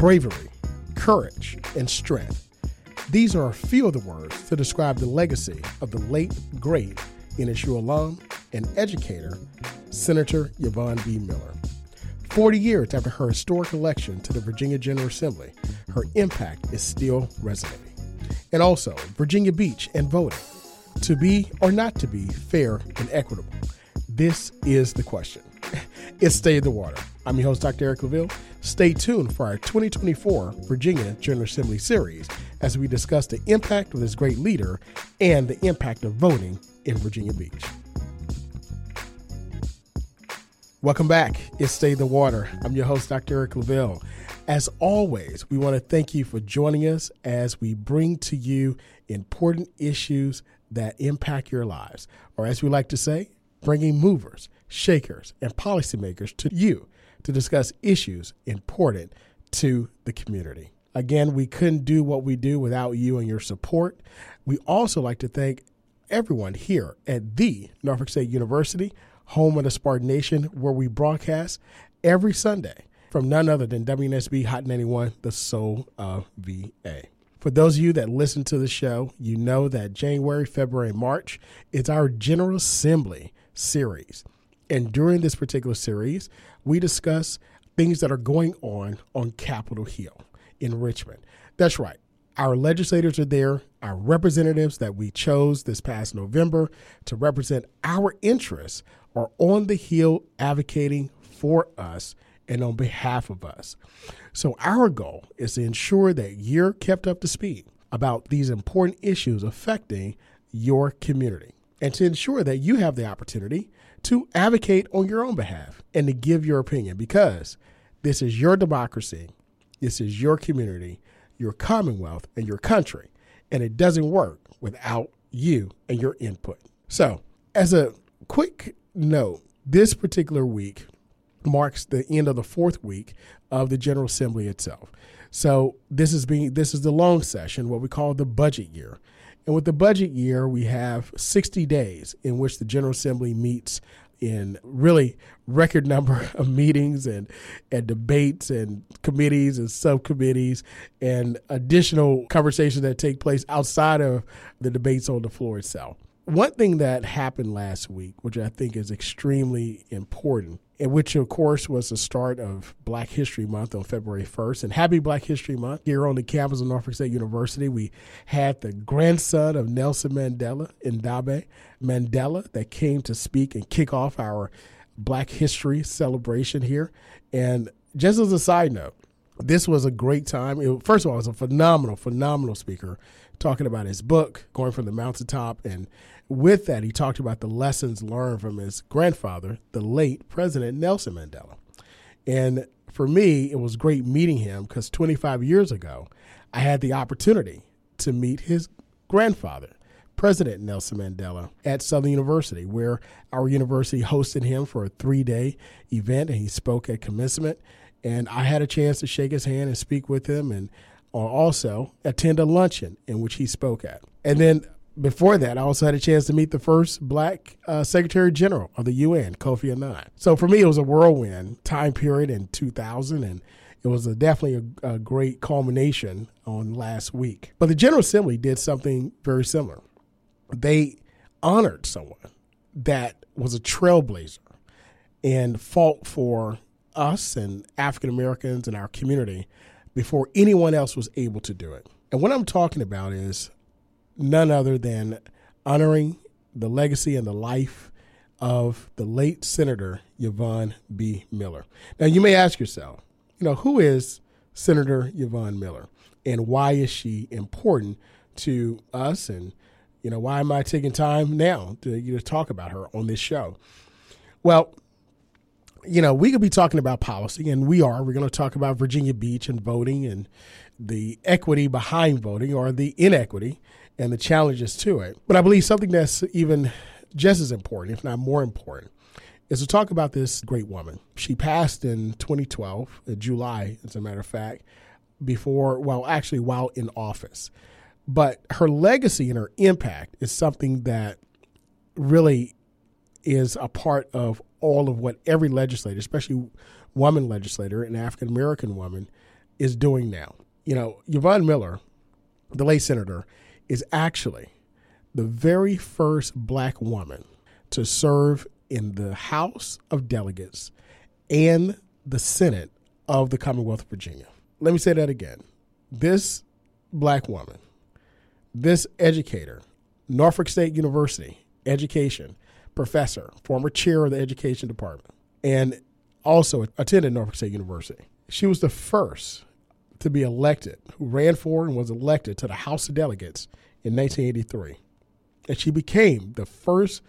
bravery, courage, and strength. These are a few of the words to describe the legacy of the late, great NSU alum and educator, Senator Yvonne B. Miller. 40 years after her historic election to the Virginia General Assembly, her impact is still resonating. And also, Virginia Beach and voting. To be or not to be fair and equitable? This is the question. It's State of the Water. I'm your host, Dr. Eric Claville. Stay tuned for our 2024 Virginia General Assembly series as we discuss the impact of this great leader and the impact of voting in Virginia Beach. Welcome back. It's Stay the Water. I'm your host, Dr. Eric Claville. As always, we want to thank you for joining us as we bring to you important issues that impact your lives, or as we like to say, bringing movers shakers, and policymakers to you to discuss issues important to the community. Again, we couldn't do what we do without you and your support. We also like to thank everyone here at the Norfolk State University, home of the Spartan Nation, where we broadcast every Sunday from none other than WNSB Hot 91, the soul of VA. For those of you that listen to the show, you know that January, February, March is our General Assembly series. And during this particular series, we discuss things that are going on on Capitol Hill in Richmond. That's right. Our legislators are there, our representatives that we chose this past November to represent our interests are on the Hill advocating for us and on behalf of us. So, our goal is to ensure that you're kept up to speed about these important issues affecting your community and to ensure that you have the opportunity to advocate on your own behalf and to give your opinion because this is your democracy, this is your community, your commonwealth, and your country. And it doesn't work without you and your input. So, as a quick note, this particular week marks the end of the fourth week of the General Assembly itself. So this is being this is the long session, what we call the budget year. And with the budget year, we have 60 days in which the General Assembly meets in really record number of meetings and, and debates and committees and subcommittees and additional conversations that take place outside of the debates on the floor itself. One thing that happened last week, which I think is extremely important, and which of course was the start of Black History Month on February 1st. And happy Black History Month. Here on the campus of Norfolk State University, we had the grandson of Nelson Mandela, Ndaba Mandela, that came to speak and kick off our Black History celebration here. And just as a side note, this was a great time. It, first of all, it was a phenomenal, phenomenal speaker talking about his book, Going from the Mountaintop. And with that, he talked about the lessons learned from his grandfather, the late President Nelson Mandela. And for me, it was great meeting him because 25 years ago, I had the opportunity to meet his grandfather, President Nelson Mandela, at Southern University, where our university hosted him for a three day event and he spoke at commencement. And I had a chance to shake his hand and speak with him and also attend a luncheon in which he spoke at. And then before that, I also had a chance to meet the first black uh, Secretary General of the UN, Kofi Annan. So for me, it was a whirlwind time period in 2000, and it was a, definitely a, a great culmination on last week. But the General Assembly did something very similar. They honored someone that was a trailblazer and fought for us and African Americans and our community before anyone else was able to do it. And what I'm talking about is none other than honoring the legacy and the life of the late Senator Yvonne B. Miller. Now, you may ask yourself, you know, who is Senator Yvonne Miller and why is she important to us? And, you know, why am I taking time now to, you know, talk about her on this show? Well, you know, we could be talking about policy, and we are. We're going to talk about Virginia Beach and voting and the equity behind voting or the inequity and the challenges to it. But I believe something that's even just as important, if not more important, is to talk about this great woman. She passed in 2012, in July, as a matter of fact, before, well, actually, while in office. But her legacy and her impact is something that really is a part of all of what every legislator, especially woman legislator, an African American woman, is doing now. You know, Yvonne Miller, the late senator, is actually the very first black woman to serve in the House of Delegates and the Senate of the Commonwealth of Virginia. Let me say that again. This black woman, this educator, Norfolk State University education professor, former chair of the education department, and also attended Norfolk State University. She was the first to be elected, who ran for and was elected to the House of Delegates in 1983. And she became the first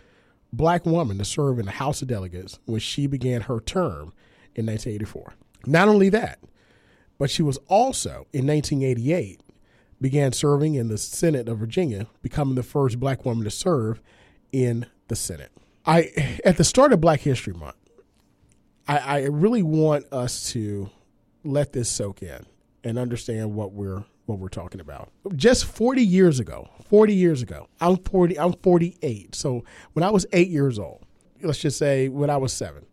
black woman to serve in the House of Delegates when she began her term in 1984. Not only that, but she was also in 1988 began serving in the Senate of Virginia, becoming the first black woman to serve in the Senate. I at the start of Black History Month, I, I really want us to let this soak in and understand what we're what we're talking about. Just 40 years ago, 40 years ago, I'm 40, I'm 48. So when I was eight years old, let's just say when I was seven,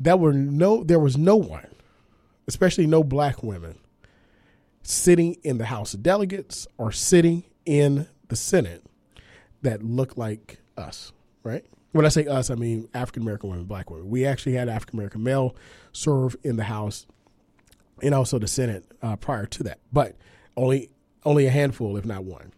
there were no, there was no one, especially no black women, sitting in the House of Delegates or sitting in the Senate that looked like us, right? When I say us, I mean African American women, black women. We actually had African American male serve in the House and also the Senate uh, prior to that, but only only a handful, if not one.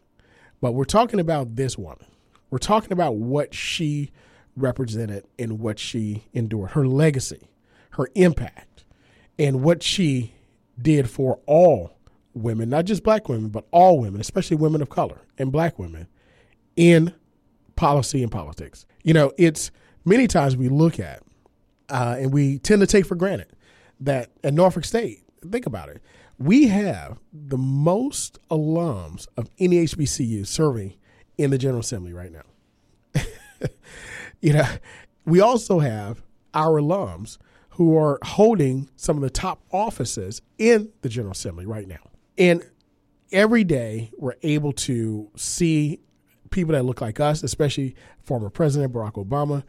But we're talking about this woman. We're talking about what she represented and what she endured, her legacy, her impact, and what she did for all women, not just black women, but all women, especially women of color and black women in policy and politics. You know, it's many times we look at uh, and we tend to take for granted that at Norfolk State, think about it, we have the most alums of any HBCU serving in the General Assembly right now. you know, we also have our alums who are holding some of the top offices in the General Assembly right now. And every day we're able to see people that look like us, especially former President Barack Obama,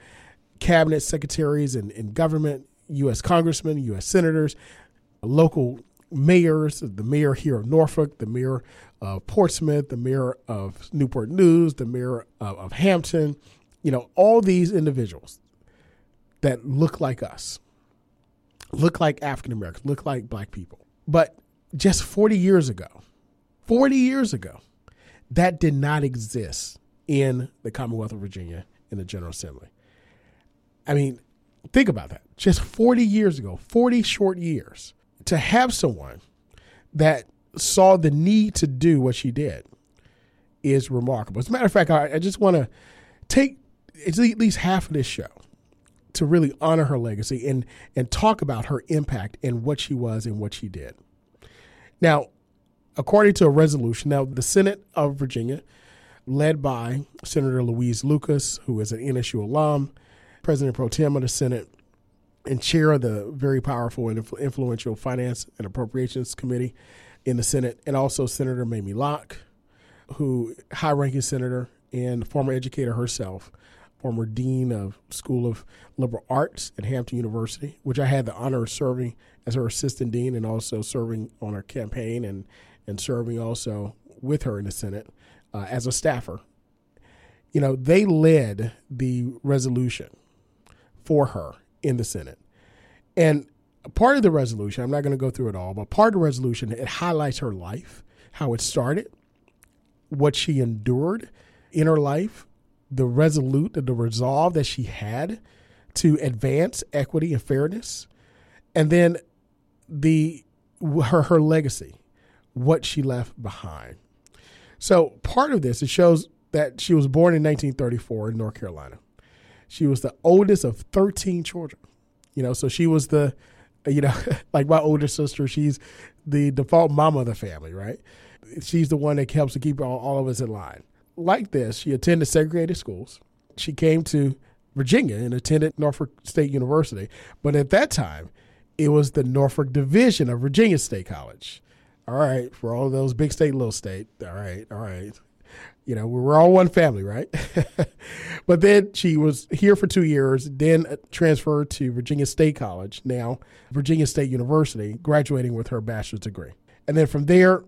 cabinet secretaries and, and government, U.S. congressmen, U.S. senators, local mayors, the mayor here of Norfolk, the mayor of Portsmouth, the mayor of Newport News, the mayor of, of Hampton, you know, all these individuals that look like us, look like African Americans, look like black people. But just 40 years ago, 40 years ago, that did not exist in the Commonwealth of Virginia in the General Assembly. I mean, think about that. Just 40 years ago, 40 short years, to have someone that saw the need to do what she did is remarkable. As a matter of fact, I, I just want to take at least half of this show to really honor her legacy and and talk about her impact and what she was and what she did. Now, according to a resolution, now the Senate of Virginia, led by Senator Louise Lucas, who is an NSU alum, President pro tem of the Senate, and chair of the very powerful and influential Finance and Appropriations Committee in the Senate, and also Senator Mamie Locke, who high-ranking senator and former educator herself, former dean of School of Liberal Arts at Hampton University, which I had the honor of serving as her assistant dean and also serving on her campaign and and serving also with her in the Senate uh, as a staffer. You know, they led the resolution for her in the Senate. And part of the resolution, I'm not going to go through it all, but part of the resolution, it highlights her life, how it started, what she endured in her life, the resolute, the resolve that she had to advance equity and fairness, and then the her her legacy, what she left behind. So part of this it shows that she was born in 1934 in North Carolina. She was the oldest of 13 children. You know, so she was the, you know, like my older sister, she's the default mama of the family, right? She's the one that helps to keep all, all of us in line. Like this, she attended segregated schools. She came to Virginia and attended Norfolk State University. But at that time, it was the Norfolk Division of Virginia State College. All right, for all those big state, little state. All right, all right. You know, we were all one family, right? but then she was here for two years, then transferred to Virginia State College, now Virginia State University, graduating with her bachelor's degree. And then from there,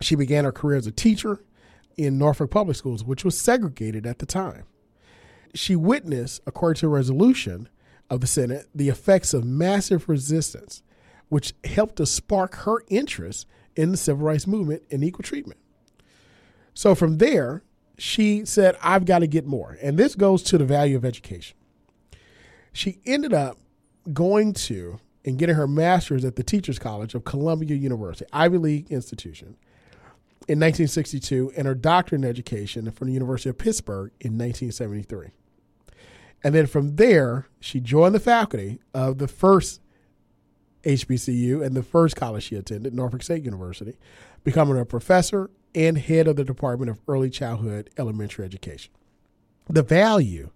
she began her career as a teacher in Norfolk Public Schools, which was segregated at the time. She witnessed, according to a resolution of the Senate, the effects of massive resistance, which helped to spark her interest in the civil rights movement and equal treatment. So from there, she said, I've got to get more. And this goes to the value of education. She ended up going to and getting her master's at the Teachers College of Columbia University, Ivy League institution, in 1962 and her doctorate in education from the University of Pittsburgh in 1973. And then from there, she joined the faculty of the first HBCU and the first college she attended, Norfolk State University, becoming a professor and head of the Department of Early Childhood Elementary Education. The value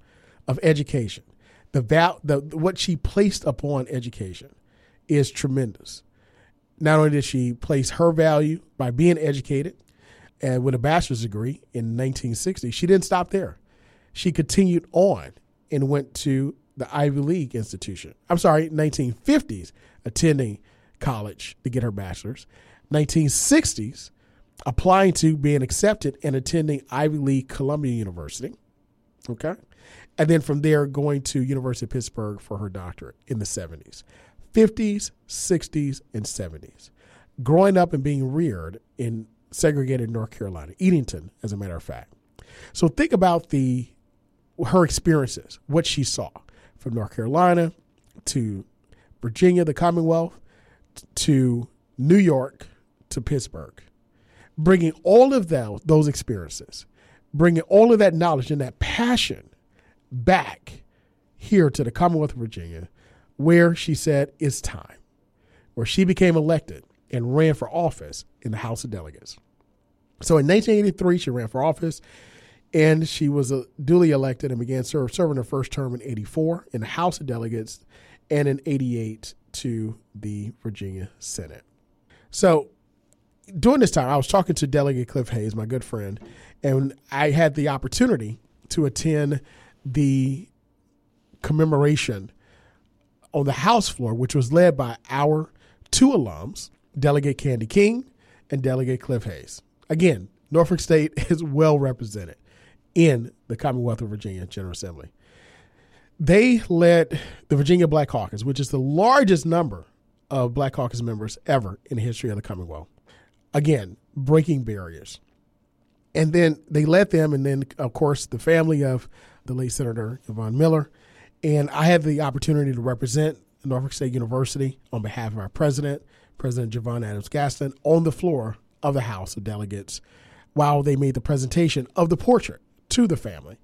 of education, the, val- the what she placed upon education is tremendous. Not only did she place her value by being educated and with a bachelor's degree in 1960, she didn't stop there. She continued on and went to the Ivy League institution. I'm sorry, 1950s, attending college to get her bachelor's. 1960s, applying to being accepted and attending Ivy League Columbia University. Okay. And then from there, going to University of Pittsburgh for her doctorate in the 70s. 50s, 60s, and 70s. Growing up and being reared in segregated North Carolina, Edenton, as a matter of fact. So think about the her experiences, what she saw from North Carolina to Virginia, the Commonwealth, to New York to Pittsburgh, bringing all of those, those experiences, bringing all of that knowledge and that passion back here to the Commonwealth of Virginia where she said it's time, where she became elected and ran for office in the House of Delegates. So in 1983, she ran for office and she was duly elected and began serving her first term in 84 in the House of Delegates and in 88 to the Virginia Senate. So during this time, I was talking to Delegate Cliff Hayes, my good friend, and I had the opportunity to attend the commemoration on the House floor, which was led by our two alums, Delegate Candi King and Delegate Cliff Hayes. Again, Norfolk State is well represented in the Commonwealth of Virginia General Assembly. They led the Virginia Black Caucus, which is the largest number of Black Caucus members ever in the history of the Commonwealth. Again, breaking barriers. And then they led them, and then, of course, the family of the late Senator Yvonne Miller and I had the opportunity to represent Norfolk State University on behalf of our president, President Javaune Adams Gaston, on the floor of the House of Delegates while they made the presentation of the portrait to the family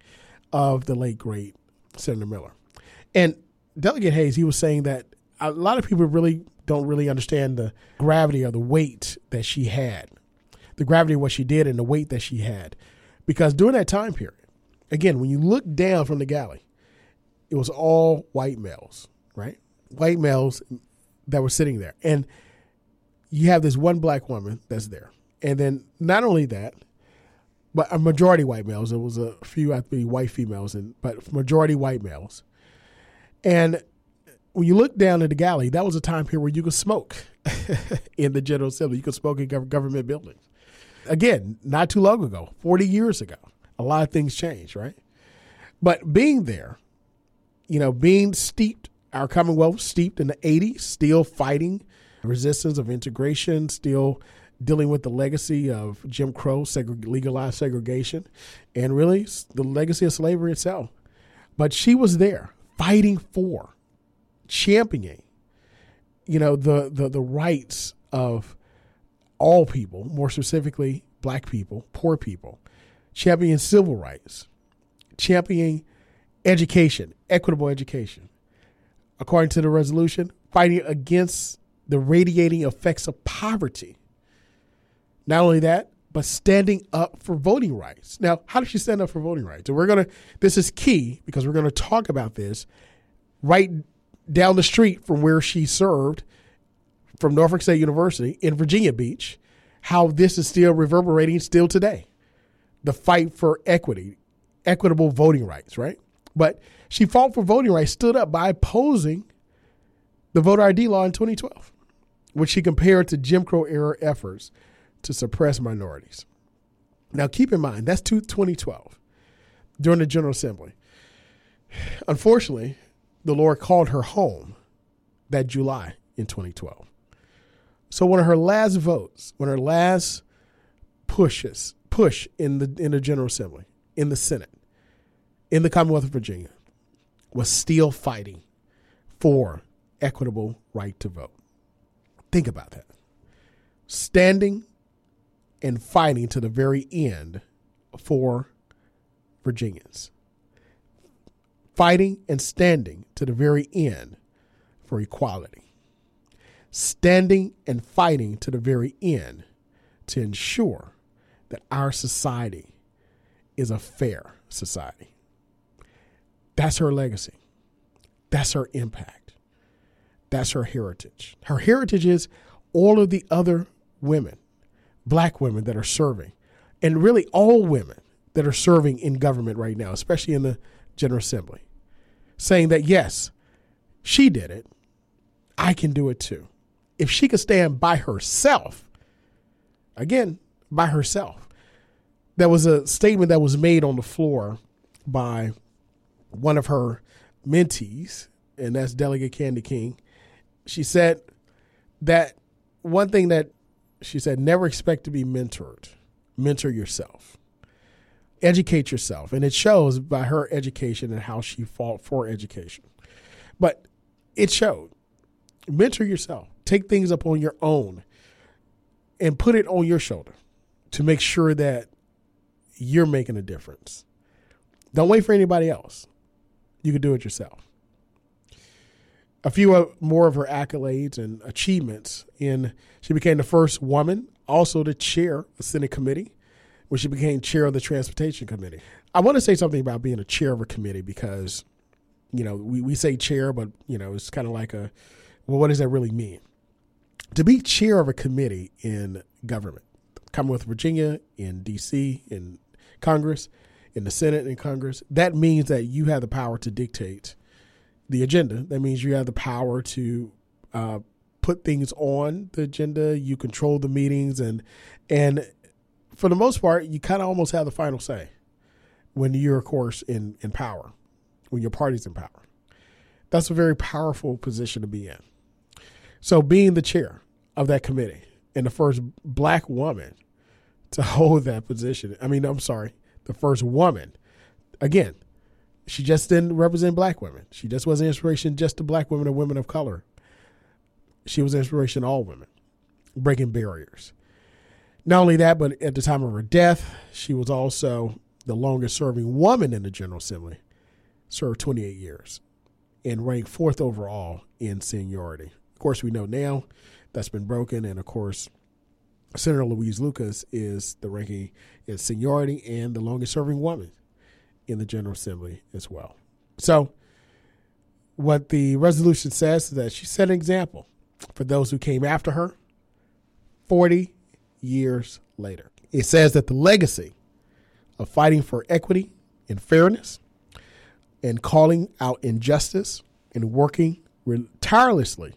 of the late, great Senator Miller. And Delegate Hayes, he was saying that a lot of people really don't really understand the gravity or the weight that she had, the gravity of what she did and the weight that she had. Because during that time period, again, when you look down from the galley, it was all white males, right? White males that were sitting there. And you have this one black woman that's there. And then not only that, but a majority white males. There was a few, I think, white females, and but majority white males. And when you look down at the galley, that was a time period where you could smoke in the General Assembly. You could smoke in government buildings. Again, not too long ago, 40 years ago. A lot of things changed, right? But being there, you know, being steeped, our Commonwealth steeped in the 80s, still fighting resistance of integration, still dealing with the legacy of Jim Crow, legalized segregation, and really the legacy of slavery itself. But she was there fighting for, championing, you know, the, the, the rights of all people, more specifically black people, poor people, championing civil rights, championing education, equitable education. According to the resolution, fighting against the radiating effects of poverty. Not only that, but standing up for voting rights. Now, how does she stand up for voting rights? And we're going to, this is key because we're going to talk about this right down the street from where she served from Norfolk State University in Virginia Beach, how this is still reverberating still today. the fight for equity, equitable voting rights, right? But she fought for voting rights, stood up by opposing the voter ID law in 2012, which she compared to Jim Crow era efforts to suppress minorities. Now, keep in mind, that's 2012 during the General Assembly. Unfortunately, the Lord called her home that July in 2012. So one of her last votes, one of her last pushes, push in the in the General Assembly, in the Senate, in the Commonwealth of Virginia, was still fighting for equitable right to vote. Think about that. Standing and fighting to the very end for Virginians. Fighting and standing to the very end for equality. Standing and fighting to the very end to ensure that our society is a fair society. That's her legacy. That's her impact. That's her heritage. Her heritage is all of the other women, black women that are serving, and really all women that are serving in government right now, especially in the General Assembly, saying that yes, she did it. I can do it too. If she could stand by herself, again, by herself, there was a statement that was made on the floor by one of her mentees, and that's Delegate Candi King. She said that one thing that she said, never expect to be mentored. Mentor yourself. Educate yourself. And it shows by her education and how she fought for education. But it showed. Mentor yourself. Take things up on your own and put it on your shoulder to make sure that you're making a difference. Don't wait for anybody else. You can do it yourself. A few uh, more of her accolades and achievements in she became the first woman also to chair a Senate committee when she became chair of the Transportation Committee. I want to say something about being a chair of a committee because, you know, we, we say chair, but, you know, it's kind of like a, well, what does that really mean? To be chair of a committee in government, Commonwealth of Virginia, in D.C., in Congress, in the Senate and Congress, that means that you have the power to dictate the agenda. That means you have the power to uh, put things on the agenda. You control the meetings, and and for the most part, you kind of almost have the final say when you're, of course, in in power, when your party's in power. That's a very powerful position to be in. So, being the chair of that committee and the first black woman to hold that position, I mean, I'm sorry, the first woman. Again, she just didn't represent black women. She just wasn't inspiration just to black women or women of color. She was inspiration to all women, breaking barriers. Not only that, but at the time of her death, she was also the longest serving woman in the General Assembly, served 28 years, and ranked fourth overall in seniority. Of course, we know now that's been broken, and of course, Senator Louise Lucas is the ranking in seniority and the longest serving woman in the General Assembly as well. So, what the resolution says is that she set an example for those who came after her 40 years later. It says that the legacy of fighting for equity and fairness and calling out injustice and working tirelessly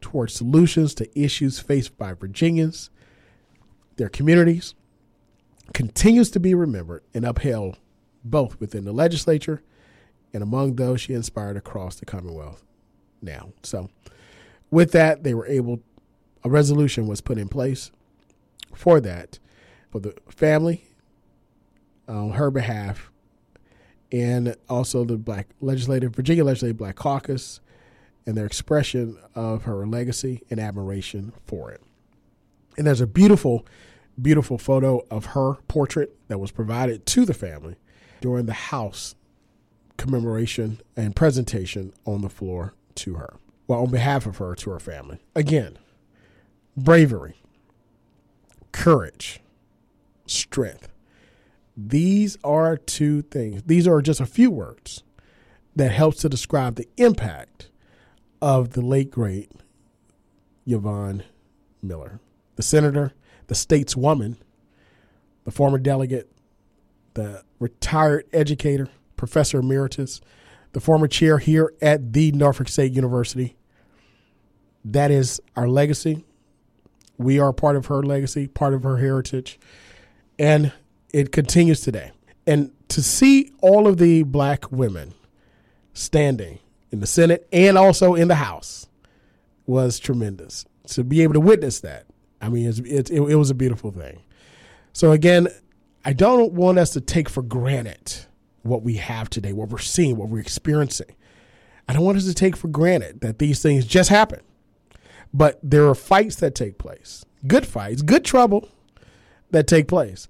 towards solutions to issues faced by Virginians their communities, continues to be remembered and upheld both within the legislature and among those she inspired across the Commonwealth now. So, with that, they were able, a resolution was put in place for that, for the family on her behalf, and also the Black Legislative, Virginia Legislative Black Caucus, and their expression of her legacy and admiration for it. And there's a beautiful, beautiful photo of her portrait that was provided to the family during the house commemoration and presentation on the floor to her. Well, on behalf of her to her family. Again, bravery, courage, strength. These are two things. These are just a few words that helps to describe the impact of the late great Yvonne Miller the senator, the stateswoman, the former delegate the retired educator, professor emeritus, the former chair here at the Norfolk State University. That is our legacy. We are part of her legacy, part of her heritage, and it continues today. And to see all of the black women standing in the Senate and also in the House was tremendous. To be able to witness that, I mean, it, it, it was a beautiful thing. So, again, I don't want us to take for granted what we have today, what we're seeing, what we're experiencing. I don't want us to take for granted that these things just happen. But there are fights that take place, good fights, good trouble that take place.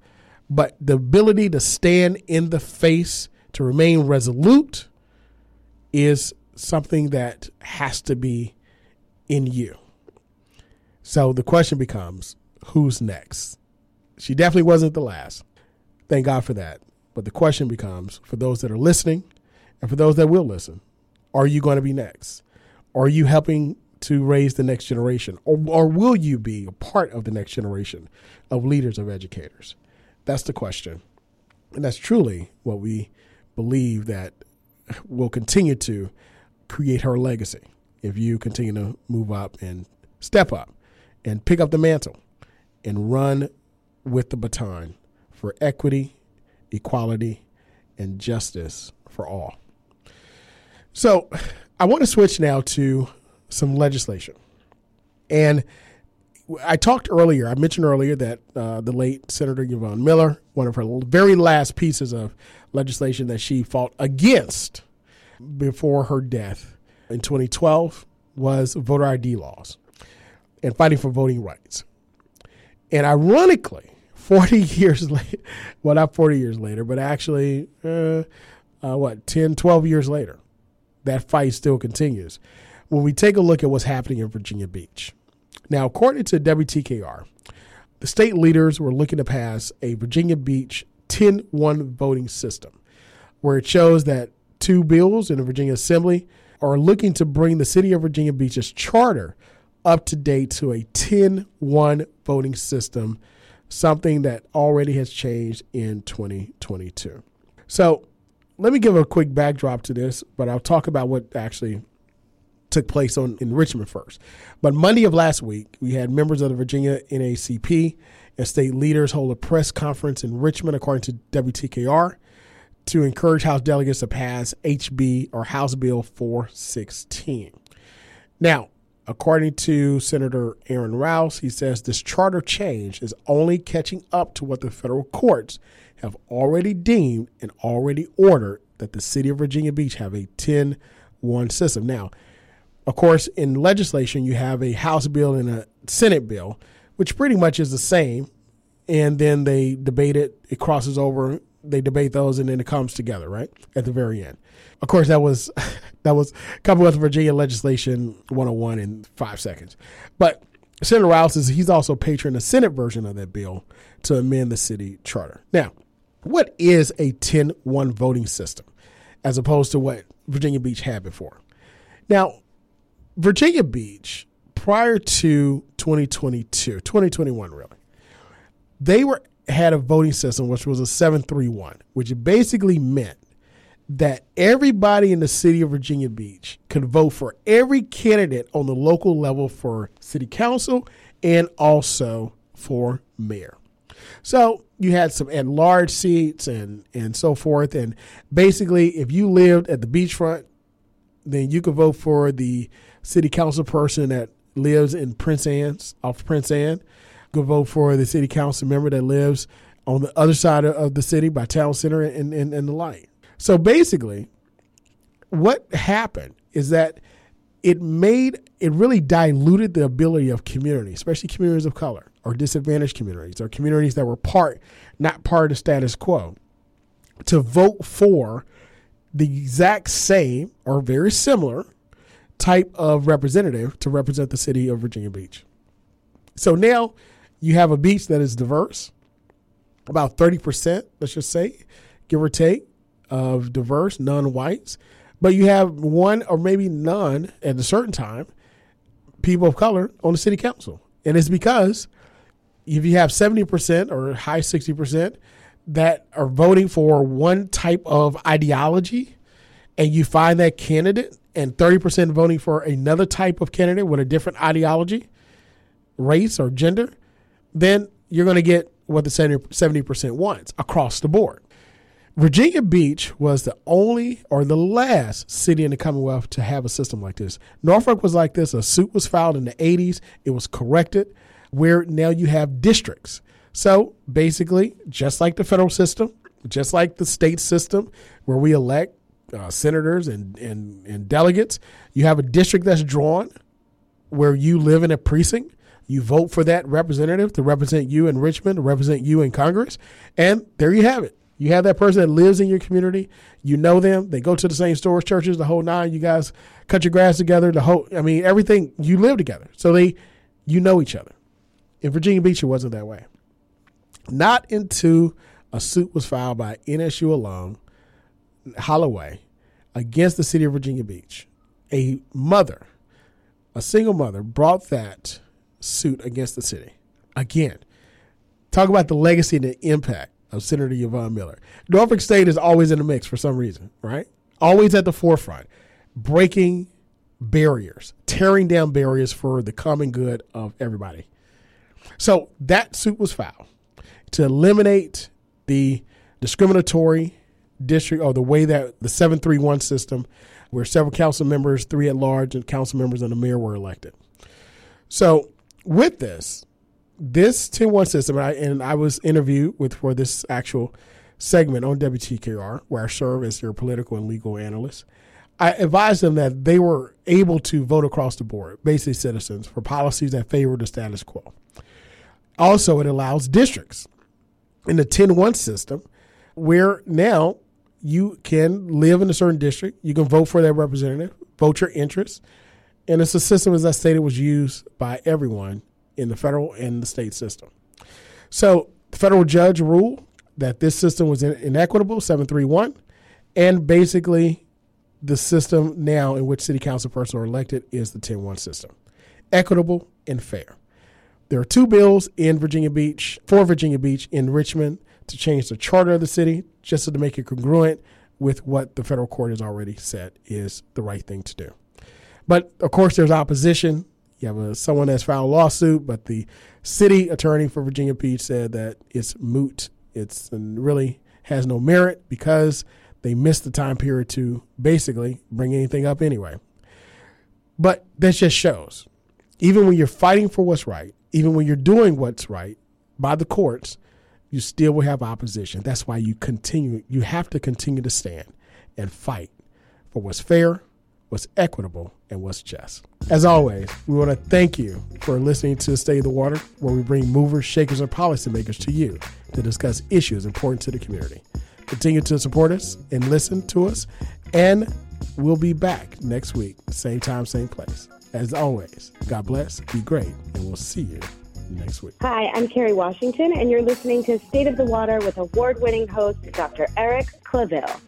But the ability to stand in the face, to remain resolute, is something that has to be in you. So the question becomes who's next? She definitely wasn't the last. Thank God for that. But the question becomes for those that are listening and for those that will listen, are you going to be next? Are you helping to raise the next generation? Or, or will you be a part of the next generation of leaders, of educators? That's the question. And that's truly what we believe that will continue to create her legacy if you continue to move up and step up and pick up the mantle and run with the baton for equity, equality, and justice for all. So I want to switch now to some legislation. And I talked earlier, I mentioned earlier that uh, the late Senator Yvonne Miller, one of her very last pieces of legislation that she fought against before her death in 2012 was voter ID laws and fighting for voting rights. And ironically, 40 years later, well, not 40 years later, but actually, uh, uh, what, 10, 12 years later, that fight still continues. When we take a look at what's happening in Virginia Beach. Now, according to WTKR, the state leaders were looking to pass a Virginia Beach 10 1 voting system, where it shows that two bills in the Virginia Assembly are looking to bring the city of Virginia Beach's charter up to date to a 10 1 voting system, something that already has changed in 2022. So, let me give a quick backdrop to this, but I'll talk about what actually took place on in Richmond first. But Monday of last week, we had members of the Virginia NAACP and state leaders hold a press conference in Richmond, according to WTKR to encourage House delegates to pass HB or House Bill 416. Now, according to Senator Aaron Rouse, he says this charter change is only catching up to what the federal courts have already deemed and already ordered that the city of Virginia Beach have a 10 1 system. Now, of course, in legislation, you have a House bill and a Senate bill, which pretty much is the same. And then they debate it, it crosses over they debate those and then it comes together right at the very end. Of course that was that was commonwealth of virginia legislation 101 in five seconds. But senator rouse is he's also patron the senate version of that bill to amend the city charter. Now what is a 10-1 voting system as opposed to what virginia beach had before? Now virginia beach prior to 2022 2021 really they were had a voting system which was a 731, which basically meant that everybody in the city of Virginia Beach could vote for every candidate on the local level for city council and also for mayor. So you had some at large seats and and so forth. And basically, if you lived at the beachfront, then you could vote for the city council person that lives in Princess Anne's off Princess Anne go vote for the city council member that lives on the other side of the city by town center and, and, and the like. So basically, what happened is that it made it really diluted the ability of communities, especially communities of color or disadvantaged communities or communities that were part not part of the status quo, to vote for the exact same or very similar type of representative to represent the city of Virginia Beach. So now you have a beach that is diverse, about 30%, let's just say, give or take, of diverse non whites. But you have one or maybe none at a certain time people of color on the city council. And it's because if you have 70% or high 60%, that are voting for one type of ideology and you find that candidate and 30% voting for another type of candidate with a different ideology, race, or gender, then you're going to get what the 70% wants across the board. Virginia Beach was the only or the last city in the Commonwealth to have a system like this. Norfolk was like this. A suit was filed in the 80s, it was corrected, where now you have districts. So basically, just like the federal system, just like the state system, where we elect uh, senators and, and, and delegates, you have a district that's drawn where you live in a precinct. You vote for that representative to represent you in Richmond, to represent you in Congress, and there you have it. You have that person that lives in your community. You know them. They go to the same stores, churches, the whole nine. You guys cut your grass together. The whole, I mean, everything. You live together, so they, you know each other. In Virginia Beach, it wasn't that way. Not until a suit was filed by NSU alum Holloway against the city of Virginia Beach. A mother, a single mother, brought that suit against the city. Again, talk about the legacy and the impact of Senator Yvonne Miller. Norfolk State is always in the mix for some reason, right? Always at the forefront, breaking barriers, tearing down barriers for the common good of everybody. So that suit was filed to eliminate the discriminatory district or the way that the 731 system, where several council members, three at large, and council members and the mayor were elected. So, with this, this 10 1 system, and I, and I was interviewed with for this actual segment on WTKR, where I serve as their political and legal analyst. I advised them that they were able to vote across the board, basically citizens, for policies that favor the status quo. Also, it allows districts in the 10 1 system where now you can live in a certain district, you can vote for that representative, vote your interests. And it's a system, as I stated, was used by everyone in the federal and the state system. So the federal judge ruled that this system was inequitable, 731, and basically the system now in which city council persons are elected is the 10 1 system equitable and fair. There are two bills in Virginia Beach, for Virginia Beach, in Richmond to change the charter of the city just so to make it congruent with what the federal court has already said is the right thing to do. But of course, there's opposition. You have a, someone that's filed a lawsuit, but the city attorney for Virginia Beach said that it's moot. It's really has no merit because they missed the time period to basically bring anything up anyway. But that just shows, even when you're fighting for what's right, even when you're doing what's right by the courts, you still will have opposition. That's why you continue, you have to continue to stand and fight for what's fair, what's equitable, and what's just. As always, we want to thank you for listening to Stay the Water, where we bring movers, shakers, and policymakers to you to discuss issues important to the community. Continue to support us and listen to us, and we'll be back next week, same time, same place. As always, God bless, be great, and we'll see you next week. Hi, I'm Kerry Washington, and you're listening to State of the Water with award winning host Dr. Eric Claville.